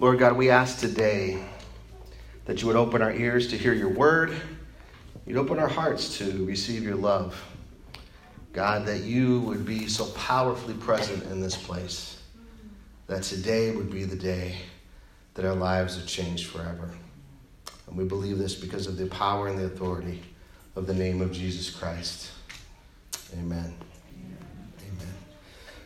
Lord God, we ask today that you would open our ears to hear your word. You'd open our hearts to receive your love. God, that you would be so powerfully present in this place, that today would be the day that our lives are changed forever. And we believe this because of the power and the authority of the name of Jesus Christ. Amen. Amen.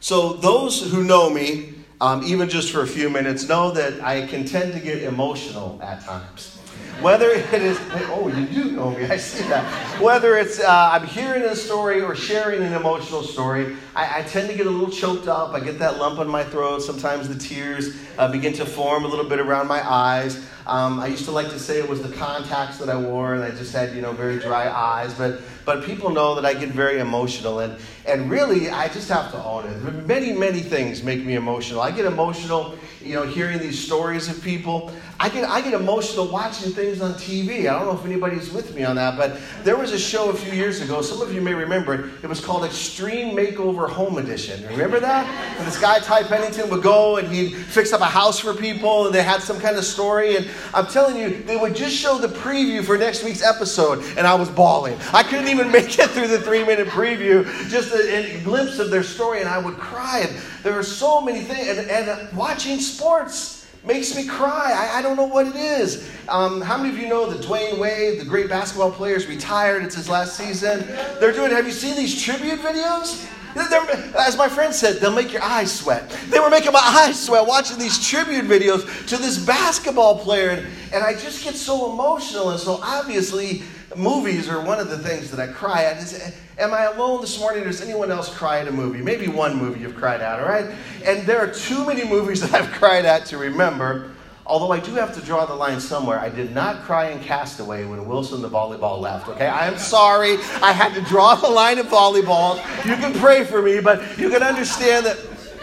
So, those who know me, um, even just for a few minutes, know that I can tend to get emotional at times. Whether it is, oh, you do know me, I see that. Whether it's uh, I'm hearing a story or sharing an emotional story, I, I, tend to get a little choked up. I get that lump in my throat. Sometimes the tears uh, begin to form a little bit around my eyes. Um, I used to like to say it was the contacts that I wore, and I just had, you know, very dry eyes. But but people know that I get very emotional, and and really, I just have to own it. Many many things make me emotional. I get emotional, you know, hearing these stories of people. I get I get emotional watching things on TV. I don't know if anybody's with me on that, but there was a show a few years ago. Some of you may remember. It It was called Extreme Makeover Home Edition. Remember that? And this guy Ty Pennington would go and he'd fix up a house for people, and they had some kind of story. And I'm telling you, they would just show the preview for next week's episode, and I was bawling. I couldn't even make it through the three minute preview, just a, a, glimpse of their story, and I would cry. And there were so many things, and, and watching sports makes me cry. I, I, don't know what it is. Um, how many of you know that Dwyane Wade, the great basketball player, is retired? It's his last season. They're doing, have you seen these tribute videos? They're, as my friend said, they'll make your eyes sweat. They were making my eyes sweat watching these tribute videos to this basketball player. And, and I just get so emotional. And so obviously, movies are one of the things that I cry at. Is, am I alone this morning? Does anyone else cry at a movie? Maybe one movie you've cried at, all right? And there are too many movies that I've cried at to remember. Although I do have to draw the line somewhere, I did not cry in Castaway when Wilson the volleyball left, okay? I am sorry. I had to draw the line of volleyball. You can pray for me, but you can understand that.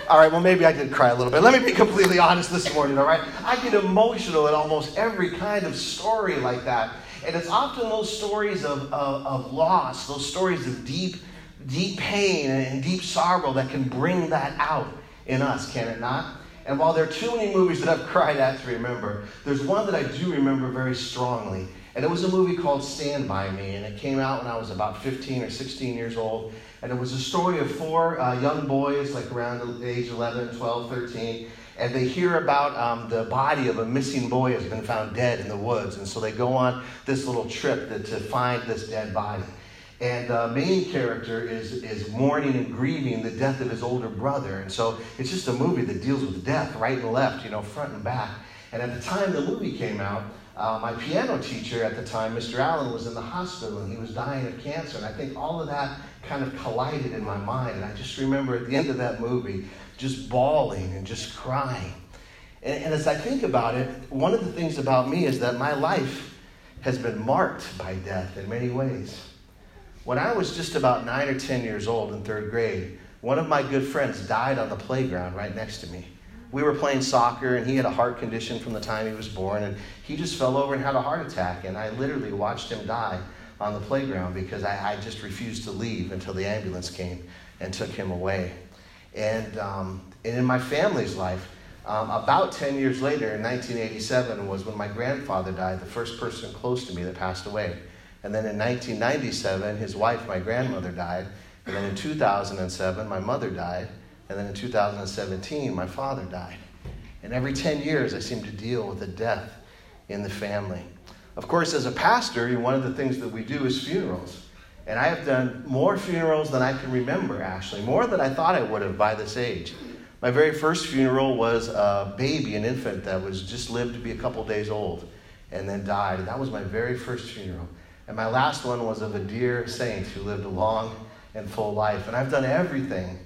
All right, well, maybe I did cry a little bit. Let me be completely honest this morning, all right? I get emotional at almost every kind of story like that. And it's often those stories of, of, of loss, those stories of deep, deep pain and deep sorrow that can bring that out in us, can it not? And while there are too many movies that I've cried at to remember, there's one that I do remember very strongly. And it was a movie called Stand By Me, and it came out when I was about 15 or 16 years old. And it was a story of four uh, young boys, like around the age 11, 12, 13. And they hear about um, the body of a missing boy has been found dead in the woods. And so they go on this little trip to, to find this dead body. And the uh, main character is, is mourning and grieving the death of his older brother. And so it's just a movie that deals with death, right and left, you know, front and back. And at the time the movie came out, uh, my piano teacher at the time, Mr. Allen, was in the hospital and he was dying of cancer. And I think all of that kind of collided in my mind. And I just remember at the end of that movie just bawling and just crying. And, and as I think about it, one of the things about me is that my life has been marked by death in many ways. When I was just about nine or 10 years old in third grade, one of my good friends died on the playground right next to me. We were playing soccer, and he had a heart condition from the time he was born, and he just fell over and had a heart attack. And I literally watched him die on the playground because I, I just refused to leave until the ambulance came and took him away. And, um, and in my family's life, um, about 10 years later, in 1987, was when my grandfather died, the first person close to me that passed away. And then in 1997, his wife, my grandmother, died. And then in 2007, my mother died. And then in 2017, my father died. And every 10 years, I seem to deal with a death in the family. Of course, as a pastor, one of the things that we do is funerals. And I have done more funerals than I can remember, actually, more than I thought I would have by this age. My very first funeral was a baby, an infant that was just lived to be a couple days old and then died. And that was my very first funeral. And my last one was of a dear saint who lived a long and full life. And I've done everything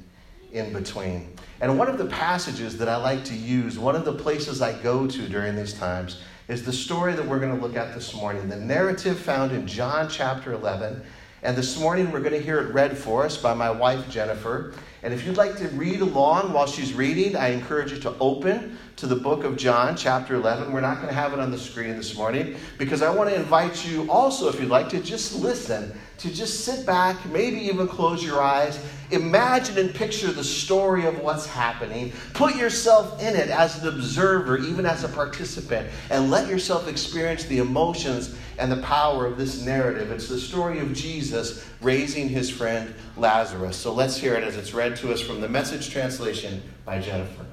in between. And one of the passages that I like to use, one of the places I go to during these times, is the story that we're going to look at this morning. The narrative found in John chapter 11. And this morning we're going to hear it read for us by my wife Jennifer. And if you'd like to read along while she's reading, I encourage you to open to the book of John, chapter 11. We're not going to have it on the screen this morning because I want to invite you also, if you'd like to, just listen, to just sit back, maybe even close your eyes, imagine and picture the story of what's happening. Put yourself in it as an observer, even as a participant, and let yourself experience the emotions and the power of this narrative. It's the story of Jesus raising his friend Lazarus. So let's hear it as it's read to us from the message translation by Jennifer.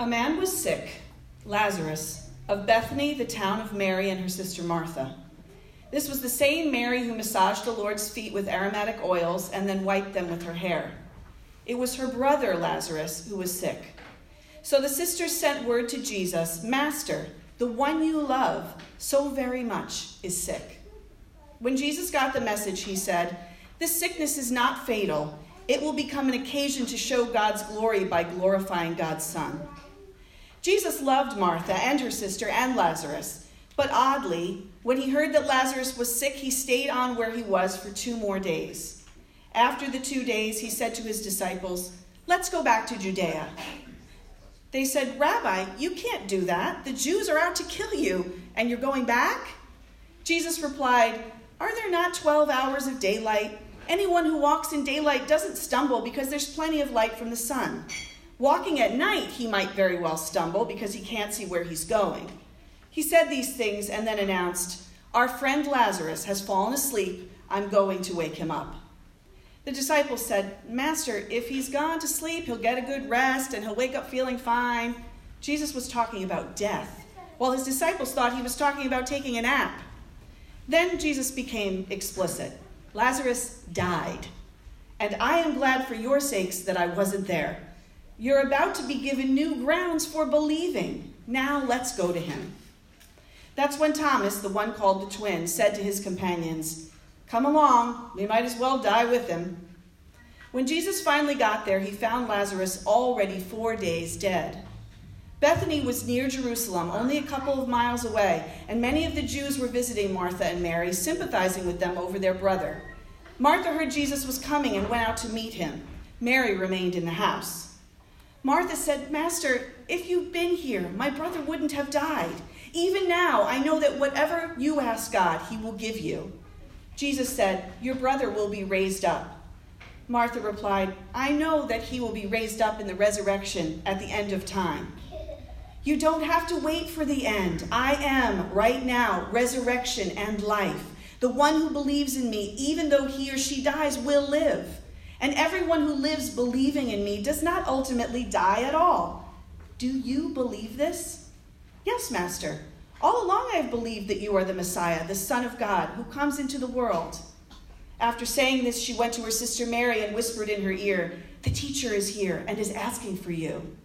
A man was sick, Lazarus, of Bethany, the town of Mary and her sister Martha. This was the same Mary who massaged the Lord's feet with aromatic oils and then wiped them with her hair. It was her brother, Lazarus, who was sick. So the sisters sent word to Jesus Master, the one you love so very much is sick. When Jesus got the message, he said, This sickness is not fatal. It will become an occasion to show God's glory by glorifying God's Son. Jesus loved Martha and her sister and Lazarus, but oddly, when he heard that Lazarus was sick, he stayed on where he was for two more days. After the two days, he said to his disciples, Let's go back to Judea. They said, Rabbi, you can't do that. The Jews are out to kill you, and you're going back? Jesus replied, Are there not 12 hours of daylight? Anyone who walks in daylight doesn't stumble because there's plenty of light from the sun. Walking at night, he might very well stumble because he can't see where he's going. He said these things and then announced, Our friend Lazarus has fallen asleep. I'm going to wake him up. The disciples said, Master, if he's gone to sleep, he'll get a good rest and he'll wake up feeling fine. Jesus was talking about death, while his disciples thought he was talking about taking a nap. Then Jesus became explicit Lazarus died. And I am glad for your sakes that I wasn't there you're about to be given new grounds for believing. Now let's go to him. That's when Thomas, the one called the twin, said to his companions, Come along, we might as well die with him. When Jesus finally got there, he found Lazarus already four days dead. Bethany was near Jerusalem, only a couple of miles away, and many of the Jews were visiting Martha and Mary, sympathizing with them over their brother. Martha heard Jesus was coming and went out to meet him. Mary remained in the house. Martha said, Master, if you'd been here, my brother wouldn't have died. Even now, I know that whatever you ask God, he will give you. Jesus said, Your brother will be raised up. Martha replied, I know that he will be raised up in the resurrection at the end of time. You don't have to wait for the end. I am, right now, resurrection and life. The one who believes in me, even though he or she dies, will live. And everyone who lives believing in me does not ultimately die at all. Do you believe this? Yes, Master. All along I have believed that you are the Messiah, the Son of God, who comes into the world. After saying this, she went to her sister Mary and whispered in her ear, The teacher is here and is asking for you.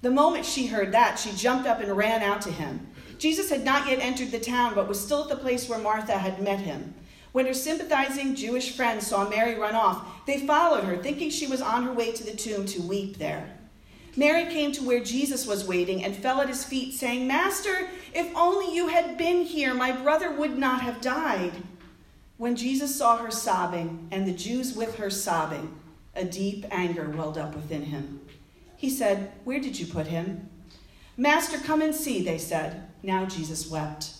The moment she heard that, she jumped up and ran out to him. Jesus had not yet entered the town, but was still at the place where Martha had met him. When her sympathizing Jewish friends saw Mary run off, they followed her, thinking she was on her way to the tomb to weep there. Mary came to where Jesus was waiting and fell at his feet, saying, Master, if only you had been here, my brother would not have died. When Jesus saw her sobbing, and the Jews with her sobbing, a deep anger welled up within him. He said, Where did you put him? Master, come and see, they said. Now Jesus wept.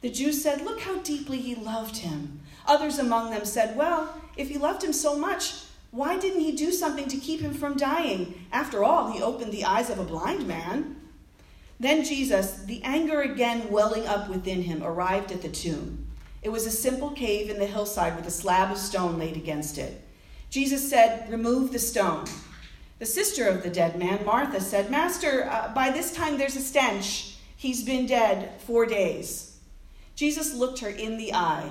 The Jews said, Look how deeply he loved him. Others among them said, Well, if he loved him so much, why didn't he do something to keep him from dying? After all, he opened the eyes of a blind man. Then Jesus, the anger again welling up within him, arrived at the tomb. It was a simple cave in the hillside with a slab of stone laid against it. Jesus said, Remove the stone. The sister of the dead man, Martha, said, Master, uh, by this time there's a stench. He's been dead four days. Jesus looked her in the eye.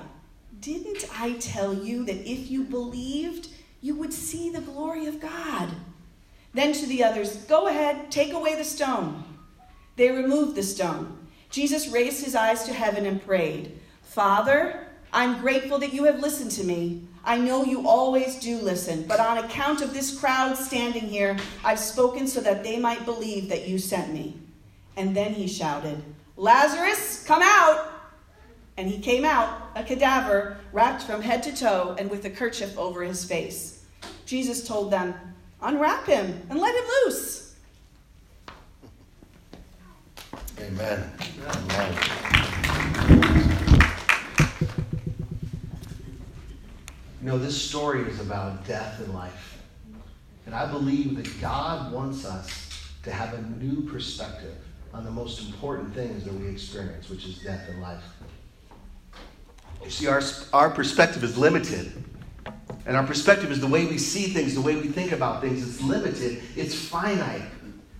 Didn't I tell you that if you believed, you would see the glory of God? Then to the others, Go ahead, take away the stone. They removed the stone. Jesus raised his eyes to heaven and prayed, Father, I'm grateful that you have listened to me. I know you always do listen, but on account of this crowd standing here, I've spoken so that they might believe that you sent me. And then he shouted, Lazarus, come out! And he came out, a cadaver, wrapped from head to toe and with a kerchief over his face. Jesus told them, Unwrap him and let him loose. Amen. Amen. You know, this story is about death and life. And I believe that God wants us to have a new perspective on the most important things that we experience, which is death and life. You see, our, our perspective is limited. And our perspective is the way we see things, the way we think about things. It's limited, it's finite.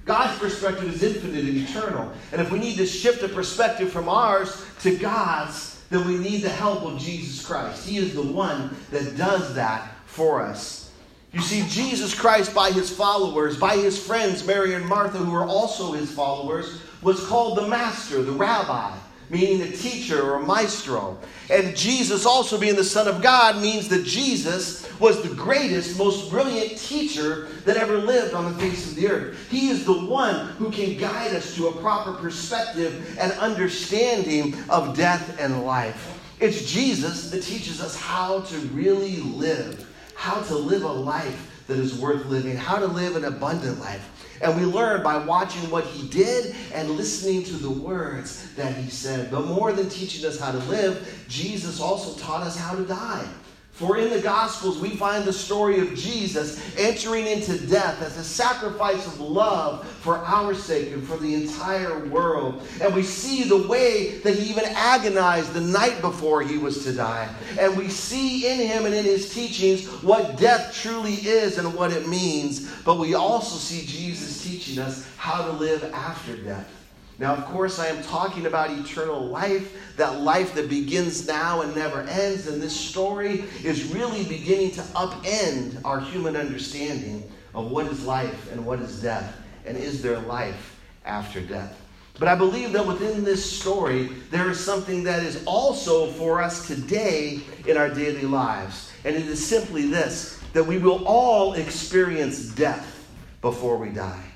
God's perspective is infinite and eternal. And if we need to shift a perspective from ours to God's, then we need the help of Jesus Christ. He is the one that does that for us. You see, Jesus Christ, by his followers, by his friends, Mary and Martha, who are also his followers, was called the Master, the Rabbi meaning a teacher or maestro. And Jesus, also being the Son of God, means that Jesus was the greatest, most brilliant teacher that ever lived on the face of the earth. He is the one who can guide us to a proper perspective and understanding of death and life. It's Jesus that teaches us how to really live, how to live a life that is worth living, how to live an abundant life. And we learn by watching what he did and listening to the words that he said. But more than teaching us how to live, Jesus also taught us how to die. For in the Gospels, we find the story of Jesus entering into death as a sacrifice of love for our sake and for the entire world. And we see the way that he even agonized the night before he was to die. And we see in him and in his teachings what death truly is and what it means. But we also see Jesus teaching us how to live after death. Now, of course, I am talking about eternal life, that life that begins now and never ends. And this story is really beginning to upend our human understanding of what is life and what is death, and is there life after death. But I believe that within this story, there is something that is also for us today in our daily lives. And it is simply this that we will all experience death before we die.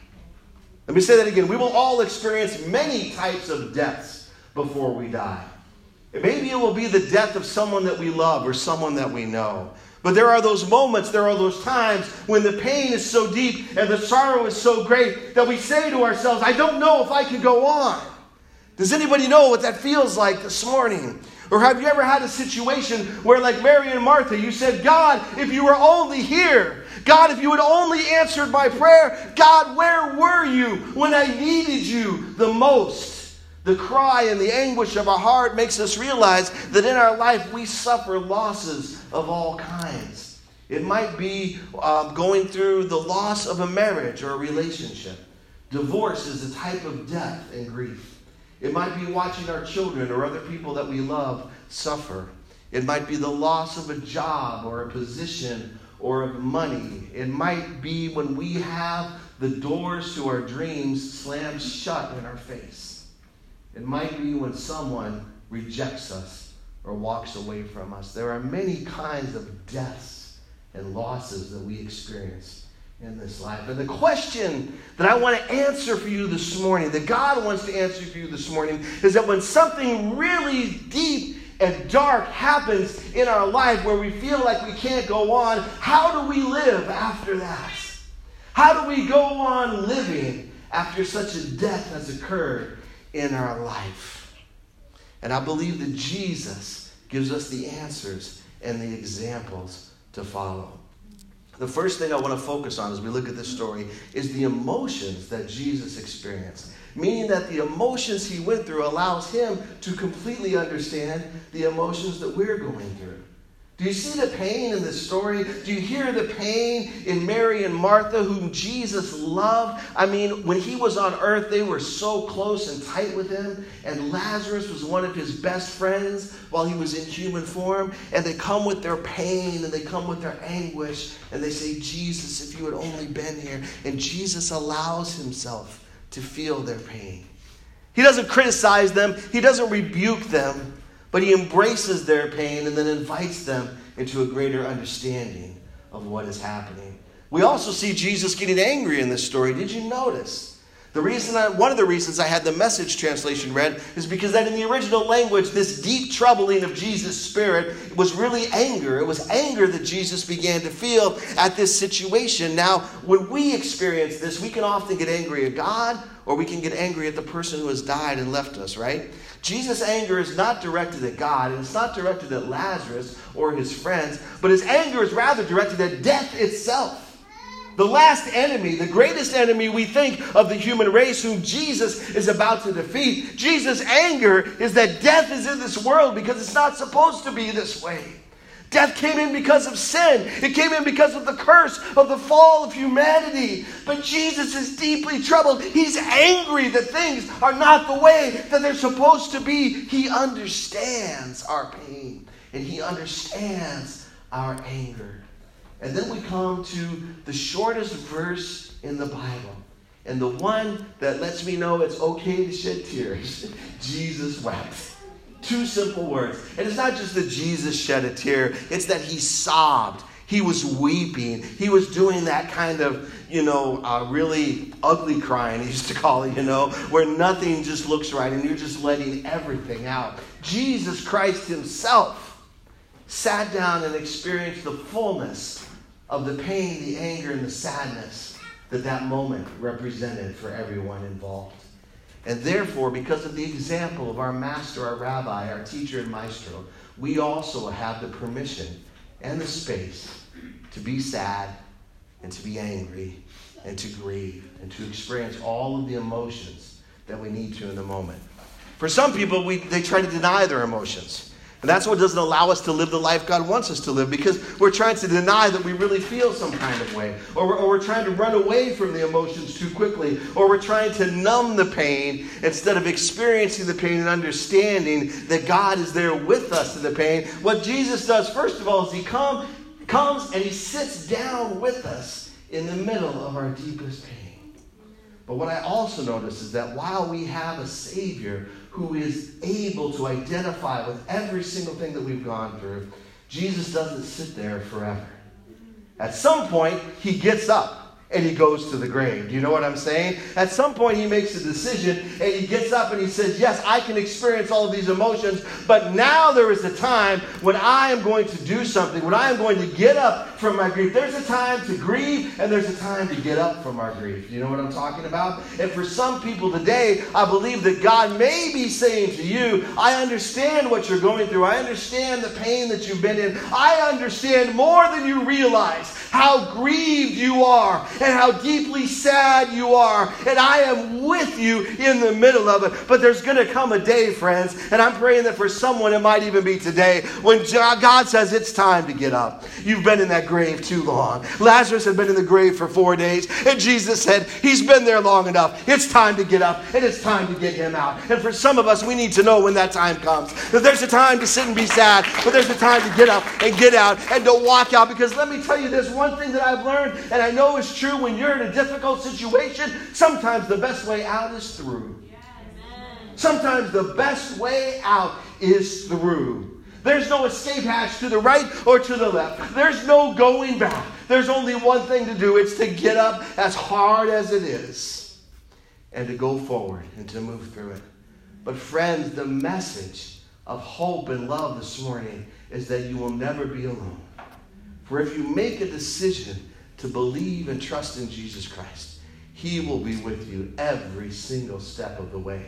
Let me say that again. We will all experience many types of deaths before we die. maybe it will be the death of someone that we love or someone that we know. But there are those moments, there are those times when the pain is so deep and the sorrow is so great that we say to ourselves, I don't know if I can go on. Does anybody know what that feels like this morning? Or have you ever had a situation where, like Mary and Martha, you said, God, if you were only here, God, if you had only answered my prayer, God, where were you when I needed you the most? The cry and the anguish of our heart makes us realize that in our life we suffer losses of all kinds. It might be um, going through the loss of a marriage or a relationship. Divorce is a type of death and grief. It might be watching our children or other people that we love suffer. It might be the loss of a job or a position or of money. It might be when we have the doors to our dreams slammed shut in our face. It might be when someone rejects us or walks away from us. There are many kinds of deaths and losses that we experience in this life. And the question that I want to answer for you this morning, that God wants to answer for you this morning, is that when something really deep and dark happens in our life where we feel like we can't go on, how do we live after that? How do we go on living after such a death has occurred in our life? And I believe that Jesus gives us the answers and the examples to follow. The first thing I want to focus on as we look at this story is the emotions that Jesus experienced meaning that the emotions he went through allows him to completely understand the emotions that we're going through. Do you see the pain in this story? Do you hear the pain in Mary and Martha, whom Jesus loved? I mean, when he was on earth, they were so close and tight with him, and Lazarus was one of his best friends while he was in human form. And they come with their pain and they come with their anguish, and they say, Jesus, if you had only been here. And Jesus allows himself to feel their pain. He doesn't criticize them, he doesn't rebuke them, but he embraces their pain and then invites them into a greater understanding of what is happening. We also see Jesus getting angry in this story. Did you notice? The reason one of the reasons I had the message translation read is because that in the original language, this deep troubling of Jesus' spirit was really anger. It was anger that Jesus began to feel at this situation. Now, when we experience this, we can often get angry at God or we can get angry at the person who has died and left us, right? Jesus' anger is not directed at God, and it's not directed at Lazarus or his friends, but his anger is rather directed at death itself. The last enemy, the greatest enemy we think of the human race, whom Jesus is about to defeat. Jesus' anger is that death is in this world because it's not supposed to be this way. Death came in because of sin. It came in because of the curse of the fall of humanity. But Jesus is deeply troubled. He's angry that things are not the way that they're supposed to be. He understands our pain and he understands our anger. And then we come to the shortest verse in the Bible. And the one that lets me know it's okay to shed tears. Jesus wept. Two simple words. And it's not just that Jesus shed a tear, it's that he sobbed. He was weeping. He was doing that kind of, you know, uh, really ugly crying, he used to call it, you know, where nothing just looks right and you're just letting everything out. Jesus Christ himself sat down and experienced the fullness of the pain, the anger, and the sadness that that moment represented for everyone involved. And therefore, because of the example of our master, our rabbi, our teacher, and maestro, we also have the permission and the space to be sad and to be angry and to grieve and to experience all of the emotions that we need to in the moment. For some people, we, they try to deny their emotions. And that's what doesn't allow us to live the life God wants us to live because we're trying to deny that we really feel some kind of way. Or we're, or we're trying to run away from the emotions too quickly. Or we're trying to numb the pain instead of experiencing the pain and understanding that God is there with us in the pain. What Jesus does, first of all, is He come, comes and He sits down with us in the middle of our deepest pain. But what I also notice is that while we have a Savior who is able to identify with every single thing that we've gone through, Jesus doesn't sit there forever. At some point, he gets up and he goes to the grave. Do you know what I'm saying? At some point, he makes a decision and he gets up and he says, Yes, I can experience all of these emotions, but now there is a time when I am going to do something, when I am going to get up from my grief. There's a time to grieve and there's a time to get up from our grief. Do you know what I'm talking about? And for some people today, I believe that God may be saying to you, I understand what you're going through. I understand the pain that you've been in. I understand more than you realize how grieved you are and how deeply sad you are. And I am with you in the middle of it. But there's going to come a day, friends, and I'm praying that for someone it might even be today, when God says it's time to get up. You've been in that grave too long. Lazarus had been in the grave for four days, and Jesus said, He's been there long enough. It's time to get up, and it's time to get him out. And for some of us, we need to know when that time comes. That there's a time to sit and be sad, but there's a time to get up and get out and to walk out. Because let me tell you this one thing that I've learned, and I know is true when you're in a difficult situation, sometimes the best way out is through. Sometimes the best way out is through. There's no escape hatch to the right or to the left. There's no going back. There's only one thing to do it's to get up as hard as it is and to go forward and to move through it. But, friends, the message of hope and love this morning is that you will never be alone. For if you make a decision to believe and trust in Jesus Christ, He will be with you every single step of the way.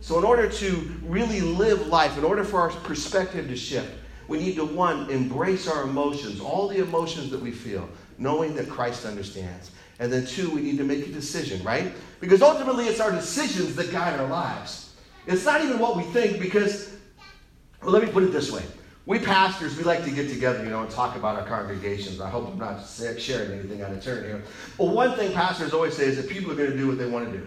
So, in order to really live life, in order for our perspective to shift, we need to, one, embrace our emotions, all the emotions that we feel, knowing that Christ understands. And then, two, we need to make a decision, right? Because ultimately, it's our decisions that guide our lives. It's not even what we think, because, well, let me put it this way. We pastors, we like to get together, you know, and talk about our congregations. I hope I'm not sharing anything out of turn here. But one thing pastors always say is that people are going to do what they want to do.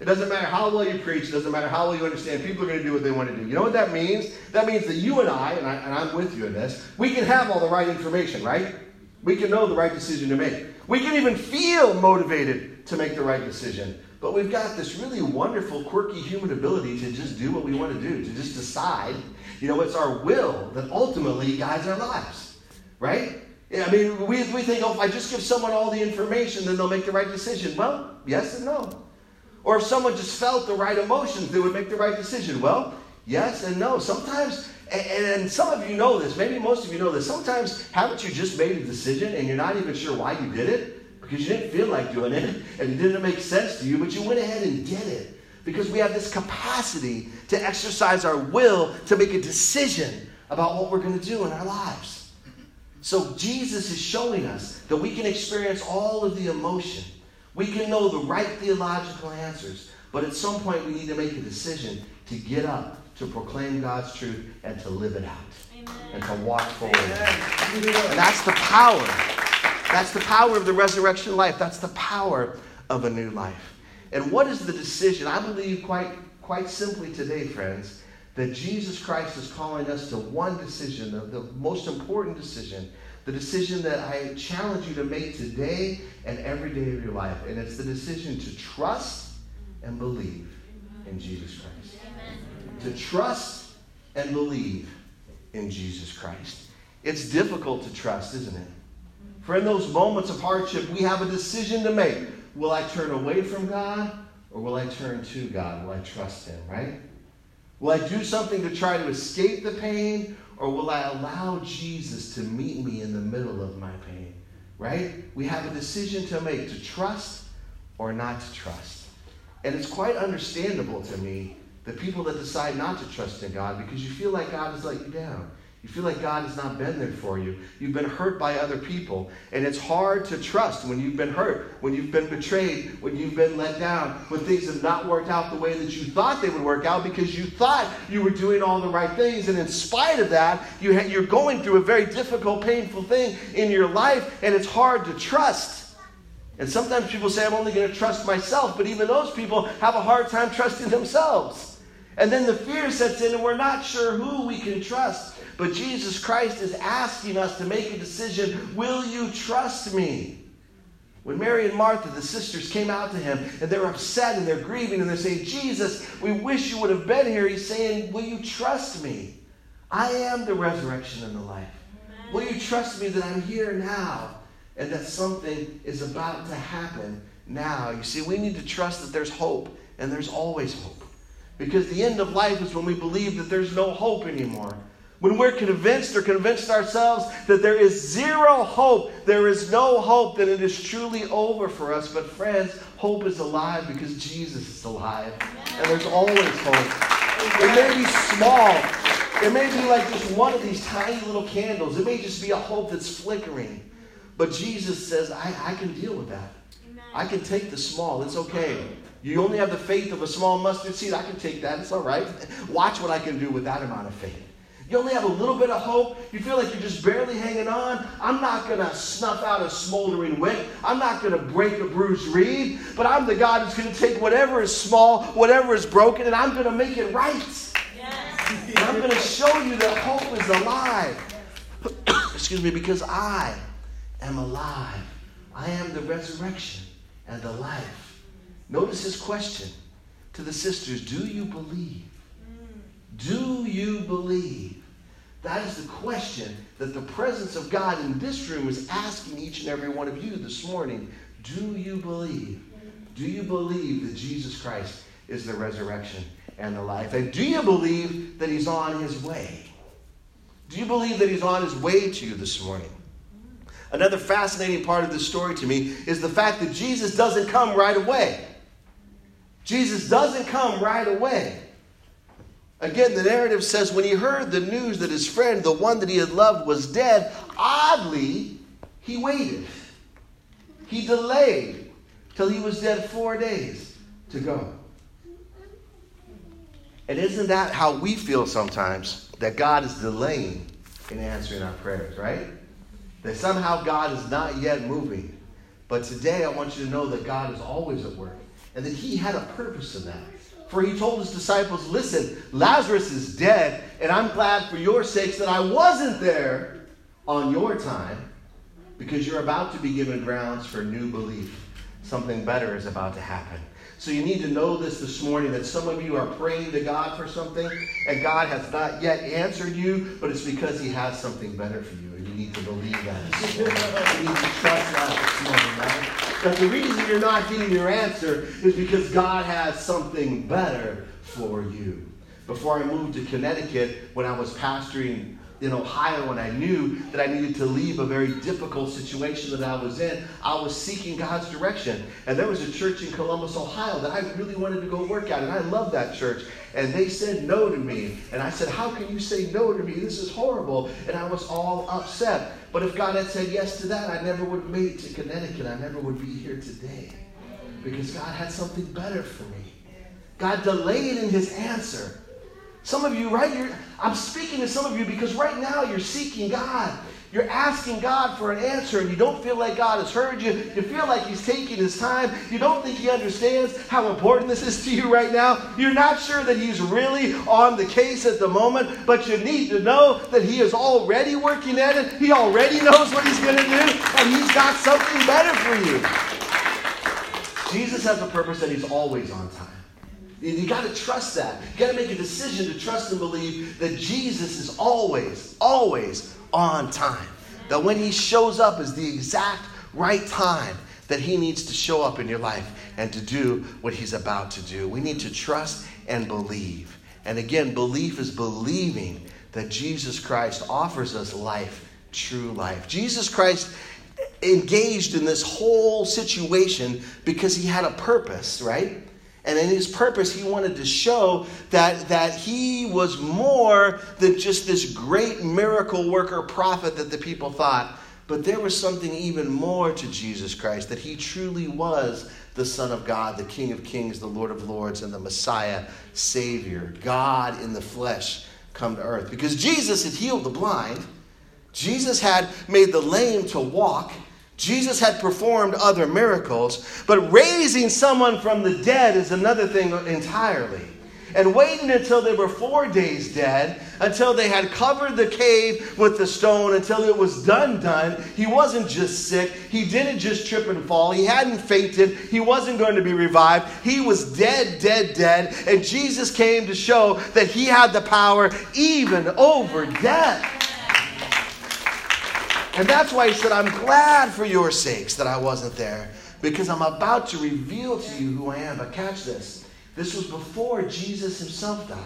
It doesn't matter how well you preach, it doesn't matter how well you understand, people are going to do what they want to do. You know what that means? That means that you and I, and, I, am with you in this, we can have all the right information, right? We can know the right decision to make. We can even feel motivated to make the right decision. But we've got this really wonderful, quirky human ability to just do what we want to do, to just decide. You know, it's our will that ultimately guides our lives, right? I mean, we, we think, oh, if I just give someone all the information, then they'll make the right decision. Well, yes and no. Or if someone just felt the right emotions, they would make the right decision. Well, yes and no. Sometimes, and, and some of you know this, maybe most of you know this, sometimes haven't you just made a decision and you're not even sure why you did it? Because you didn't feel like doing it and it didn't make sense to you, but you went ahead and did it. Because we have this capacity to exercise our will to make a decision about what we're going to do in our lives. So Jesus is showing us that we can experience all of the emotion we can know the right theological answers, but at some point we need to make a decision to get up, to proclaim God's truth, and to live it out. Amen. And to walk forward. Amen. And that's the power. That's the power of the resurrection life. That's the power of a new life. And what is the decision? I believe quite, quite simply today, friends, that Jesus Christ is calling us to one decision, the, the most important decision the decision that I challenge you to make today and every day of your life. And it's the decision to trust and believe in Jesus Christ. Amen. To trust and believe in Jesus Christ. It's difficult to trust, isn't it? For in those moments of hardship, we have a decision to make. Will I turn away from God or will I turn to God? Will I trust Him, right? Will I do something to try to escape the pain or will I allow Jesus to meet me in the middle of my pain? Right? We have a decision to make to trust or not to trust. And it's quite understandable to me the people that decide not to trust in God because you feel like God has let you down. You feel like God has not been there for you. You've been hurt by other people. And it's hard to trust when you've been hurt, when you've been betrayed, when you've been let down, when things have not worked out the way that you thought they would work out because you thought you were doing all the right things. And in spite of that, you ha- you're going through a very difficult, painful thing in your life, and it's hard to trust. And sometimes people say, I'm only going to trust myself, but even those people have a hard time trusting themselves. And then the fear sets in, and we're not sure who we can trust. But Jesus Christ is asking us to make a decision Will you trust me? When Mary and Martha, the sisters, came out to him and they're upset and they're grieving and they're saying, Jesus, we wish you would have been here. He's saying, Will you trust me? I am the resurrection and the life. Amen. Will you trust me that I'm here now and that something is about to happen now? You see, we need to trust that there's hope and there's always hope. Because the end of life is when we believe that there's no hope anymore. When we're convinced or convinced ourselves that there is zero hope, there is no hope, that it is truly over for us. But, friends, hope is alive because Jesus is alive. And there's always hope. It may be small, it may be like just one of these tiny little candles, it may just be a hope that's flickering. But Jesus says, I, I can deal with that. I can take the small, it's okay. You only have the faith of a small mustard seed. I can take that. It's all right. Watch what I can do with that amount of faith. You only have a little bit of hope. You feel like you're just barely hanging on. I'm not going to snuff out a smoldering wick. I'm not going to break a bruised reed. But I'm the God who's going to take whatever is small, whatever is broken, and I'm going to make it right. Yes. And I'm going to show you that hope is alive. Excuse me, because I am alive. I am the resurrection and the life. Notice his question to the sisters Do you believe? Do you believe? That is the question that the presence of God in this room is asking each and every one of you this morning. Do you believe? Do you believe that Jesus Christ is the resurrection and the life? And do you believe that He's on His way? Do you believe that He's on His way to you this morning? Another fascinating part of this story to me is the fact that Jesus doesn't come right away. Jesus doesn't come right away. Again, the narrative says when he heard the news that his friend, the one that he had loved, was dead, oddly, he waited. He delayed till he was dead four days to go. And isn't that how we feel sometimes? That God is delaying in answering our prayers, right? That somehow God is not yet moving. But today I want you to know that God is always at work and that He had a purpose in that. For he told his disciples, Listen, Lazarus is dead, and I'm glad for your sakes that I wasn't there on your time, because you're about to be given grounds for new belief. Something better is about to happen. So you need to know this this morning that some of you are praying to God for something, and God has not yet answered you, but it's because he has something better for you. And you need to believe that. we need to trust that? That the reason you're not getting your answer is because God has something better for you. Before I moved to Connecticut, when I was pastoring in Ohio and I knew that I needed to leave a very difficult situation that I was in, I was seeking God's direction. And there was a church in Columbus, Ohio that I really wanted to go work at, and I loved that church. And they said no to me. And I said, How can you say no to me? This is horrible. And I was all upset. But if God had said yes to that, I never would have made it to Connecticut. I never would be here today. Because God had something better for me. God delayed in his answer. Some of you, right? I'm speaking to some of you because right now you're seeking God. You're asking God for an answer and you don't feel like God has heard you. You feel like He's taking His time. You don't think He understands how important this is to you right now. You're not sure that He's really on the case at the moment, but you need to know that He is already working at it. He already knows what He's going to do, and He's got something better for you. Jesus has a purpose that He's always on time. You got to trust that. You got to make a decision to trust and believe that Jesus is always, always on time. That when he shows up is the exact right time that he needs to show up in your life and to do what he's about to do. We need to trust and believe. And again, belief is believing that Jesus Christ offers us life, true life. Jesus Christ engaged in this whole situation because he had a purpose, right? And in his purpose, he wanted to show that, that he was more than just this great miracle worker prophet that the people thought. But there was something even more to Jesus Christ, that he truly was the Son of God, the King of Kings, the Lord of Lords, and the Messiah, Savior, God in the flesh come to earth. Because Jesus had healed the blind, Jesus had made the lame to walk. Jesus had performed other miracles, but raising someone from the dead is another thing entirely. And waiting until they were four days dead, until they had covered the cave with the stone, until it was done, done. He wasn't just sick. He didn't just trip and fall. He hadn't fainted. He wasn't going to be revived. He was dead, dead, dead. And Jesus came to show that he had the power even over death. And that's why he said, I'm glad for your sakes that I wasn't there, because I'm about to reveal to you who I am. But catch this this was before Jesus himself died.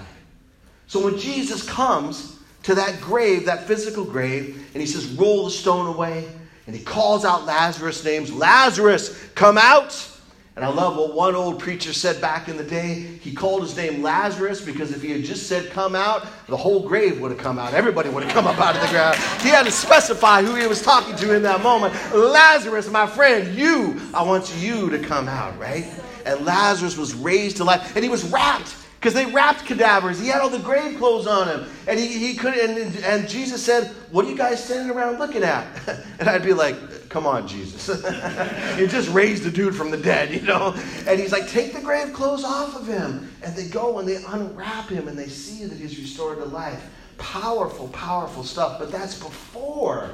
So when Jesus comes to that grave, that physical grave, and he says, Roll the stone away, and he calls out Lazarus' names Lazarus, come out. And I love what one old preacher said back in the day. He called his name Lazarus because if he had just said come out, the whole grave would have come out. Everybody would have come up out of the ground. He had to specify who he was talking to in that moment. Lazarus, my friend, you, I want you to come out, right? And Lazarus was raised to life. And he was wrapped because they wrapped cadavers. He had all the grave clothes on him. And he, he could and, and Jesus said, What are you guys standing around looking at? And I'd be like, Come on, Jesus. you just raised a dude from the dead, you know? And he's like, Take the grave clothes off of him. And they go and they unwrap him and they see that he's restored to life. Powerful, powerful stuff. But that's before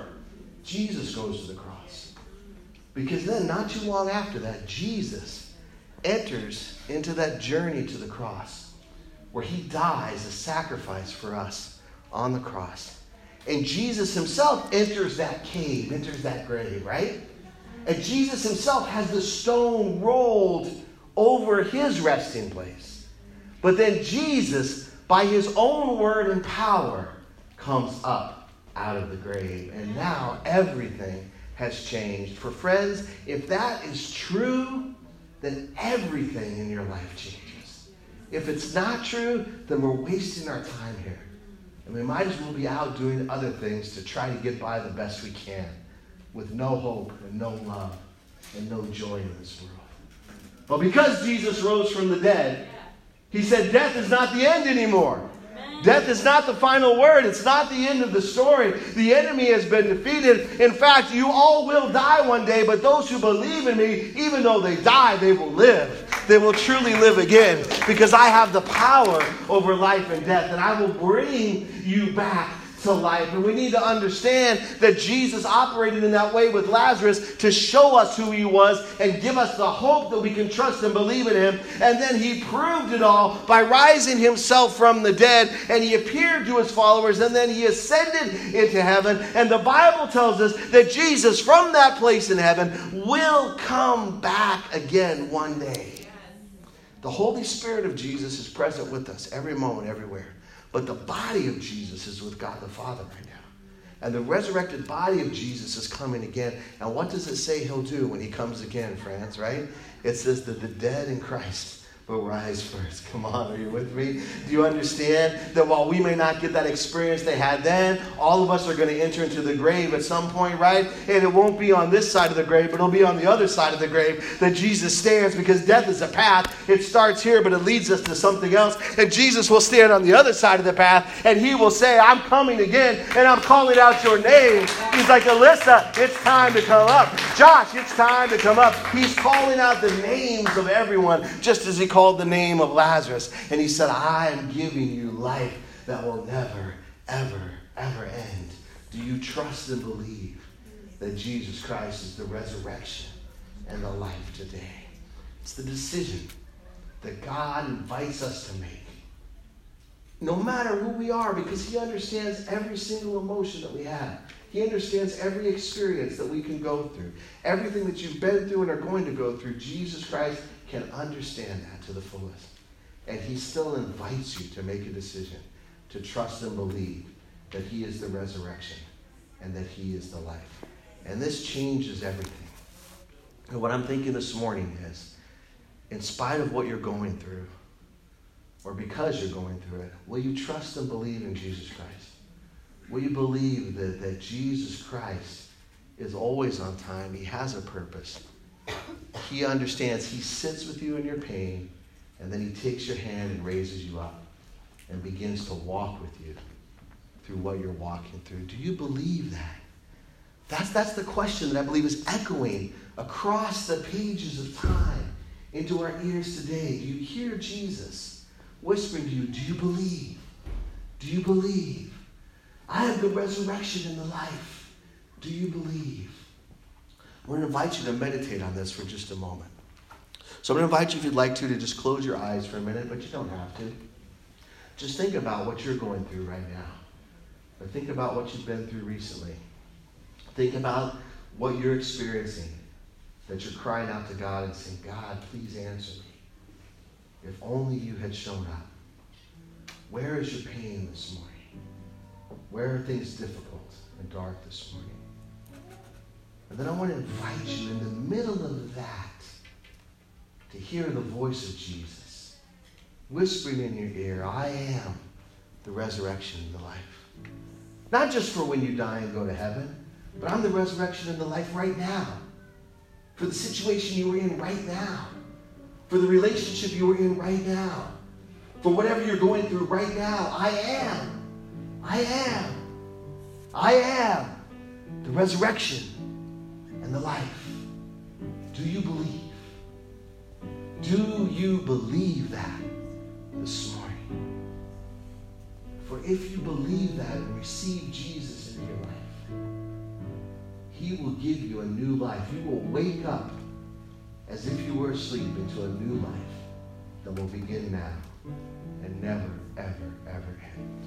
Jesus goes to the cross. Because then, not too long after that, Jesus enters into that journey to the cross where he dies a sacrifice for us on the cross. And Jesus himself enters that cave, enters that grave, right? And Jesus himself has the stone rolled over his resting place. But then Jesus, by his own word and power, comes up out of the grave. And now everything has changed. For friends, if that is true, then everything in your life changes. If it's not true, then we're wasting our time here. And we might as well be out doing other things to try to get by the best we can with no hope and no love and no joy in this world. But because Jesus rose from the dead, he said death is not the end anymore. Death is not the final word. It's not the end of the story. The enemy has been defeated. In fact, you all will die one day, but those who believe in me, even though they die, they will live. They will truly live again because I have the power over life and death, and I will bring you back to life. And we need to understand that Jesus operated in that way with Lazarus to show us who he was and give us the hope that we can trust and believe in him. And then he proved it all by rising himself from the dead. And he appeared to his followers and then he ascended into heaven. And the Bible tells us that Jesus, from that place in heaven, will come back again one day. The Holy Spirit of Jesus is present with us every moment, everywhere. But the body of Jesus is with God the Father right now. And the resurrected body of Jesus is coming again. And what does it say he'll do when he comes again, friends, right? It says that the dead in Christ but rise first. Come on, are you with me? Do you understand that while we may not get that experience they had then, all of us are going to enter into the grave at some point, right? And it won't be on this side of the grave, but it'll be on the other side of the grave that Jesus stands because death is a path. It starts here, but it leads us to something else. And Jesus will stand on the other side of the path and he will say, I'm coming again and I'm calling out your name. He's like, Alyssa, it's time to come up. Josh, it's time to come up. He's calling out the names of everyone just as he called the name of Lazarus, and he said, I am giving you life that will never, ever, ever end. Do you trust and believe that Jesus Christ is the resurrection and the life today? It's the decision that God invites us to make. No matter who we are, because He understands every single emotion that we have. He understands every experience that we can go through. Everything that you've been through and are going to go through, Jesus Christ can understand that to the fullest. And he still invites you to make a decision to trust and believe that he is the resurrection and that he is the life. And this changes everything. And what I'm thinking this morning is, in spite of what you're going through, or because you're going through it, will you trust and believe in Jesus Christ? Will you believe that, that Jesus Christ is always on time? He has a purpose. He understands. He sits with you in your pain, and then he takes your hand and raises you up and begins to walk with you through what you're walking through. Do you believe that? That's, that's the question that I believe is echoing across the pages of time into our ears today. Do you hear Jesus whispering to you, Do you believe? Do you believe? I have the resurrection and the life. Do you believe? We're going to invite you to meditate on this for just a moment. So I'm going to invite you, if you'd like to, to just close your eyes for a minute, but you don't have to. Just think about what you're going through right now. Or think about what you've been through recently. Think about what you're experiencing, that you're crying out to God and saying, God, please answer me. If only you had shown up. Where is your pain this morning? Where are things difficult and dark this morning? And then I want to invite you in the middle of that to hear the voice of Jesus whispering in your ear, I am the resurrection and the life. Not just for when you die and go to heaven, but I'm the resurrection and the life right now. For the situation you are in right now. For the relationship you are in right now. For whatever you're going through right now. I am. I am. I am the resurrection and the life. Do you believe? Do you believe that this morning? For if you believe that and receive Jesus into your life, He will give you a new life. You will wake up as if you were asleep into a new life that will begin now and never, ever, ever end.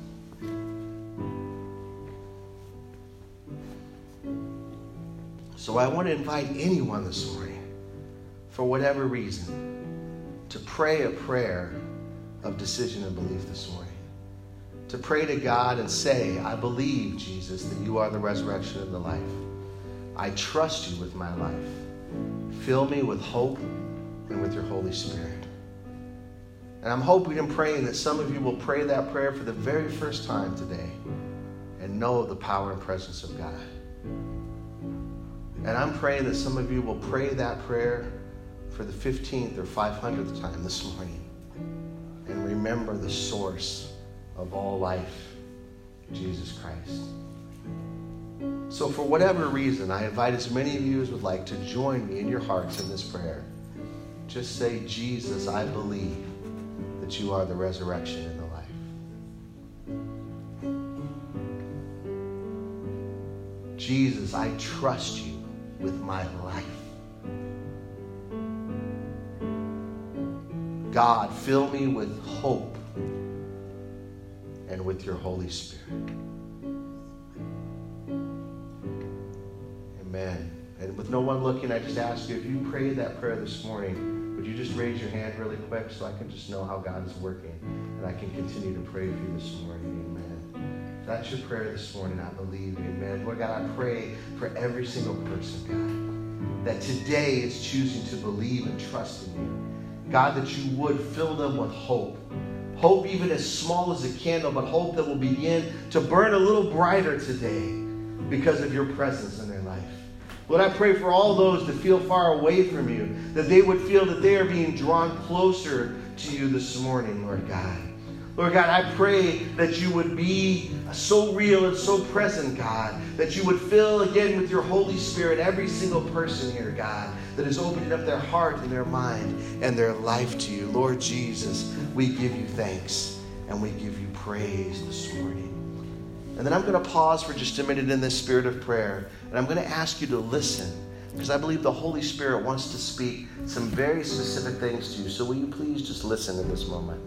So I want to invite anyone this morning, for whatever reason, to pray a prayer of decision and belief this morning. To pray to God and say, I believe, Jesus, that you are the resurrection and the life. I trust you with my life. Fill me with hope and with your Holy Spirit. And I'm hoping and praying that some of you will pray that prayer for the very first time today and know the power and presence of God. And I'm praying that some of you will pray that prayer for the 15th or 500th time this morning and remember the source of all life, Jesus Christ. So, for whatever reason, I invite as many of you as would like to join me in your hearts in this prayer. Just say, Jesus, I believe that you are the resurrection and the life. Jesus, I trust you with my life. God, fill me with hope and with your Holy Spirit. Amen. And with no one looking, I just ask you if you prayed that prayer this morning, would you just raise your hand really quick so I can just know how God is working and I can continue to pray for you this morning? That's your prayer this morning, I believe. Amen. Lord God, I pray for every single person, God, that today is choosing to believe and trust in you. God, that you would fill them with hope. Hope, even as small as a candle, but hope that will begin to burn a little brighter today because of your presence in their life. Lord, I pray for all those that feel far away from you, that they would feel that they are being drawn closer to you this morning, Lord God. Lord God, I pray that you would be so real and so present, God, that you would fill again with your Holy Spirit every single person here, God, that is opening up their heart and their mind and their life to you. Lord Jesus, we give you thanks and we give you praise this morning. And then I'm going to pause for just a minute in this spirit of prayer. And I'm going to ask you to listen because I believe the Holy Spirit wants to speak some very specific things to you. So will you please just listen in this moment?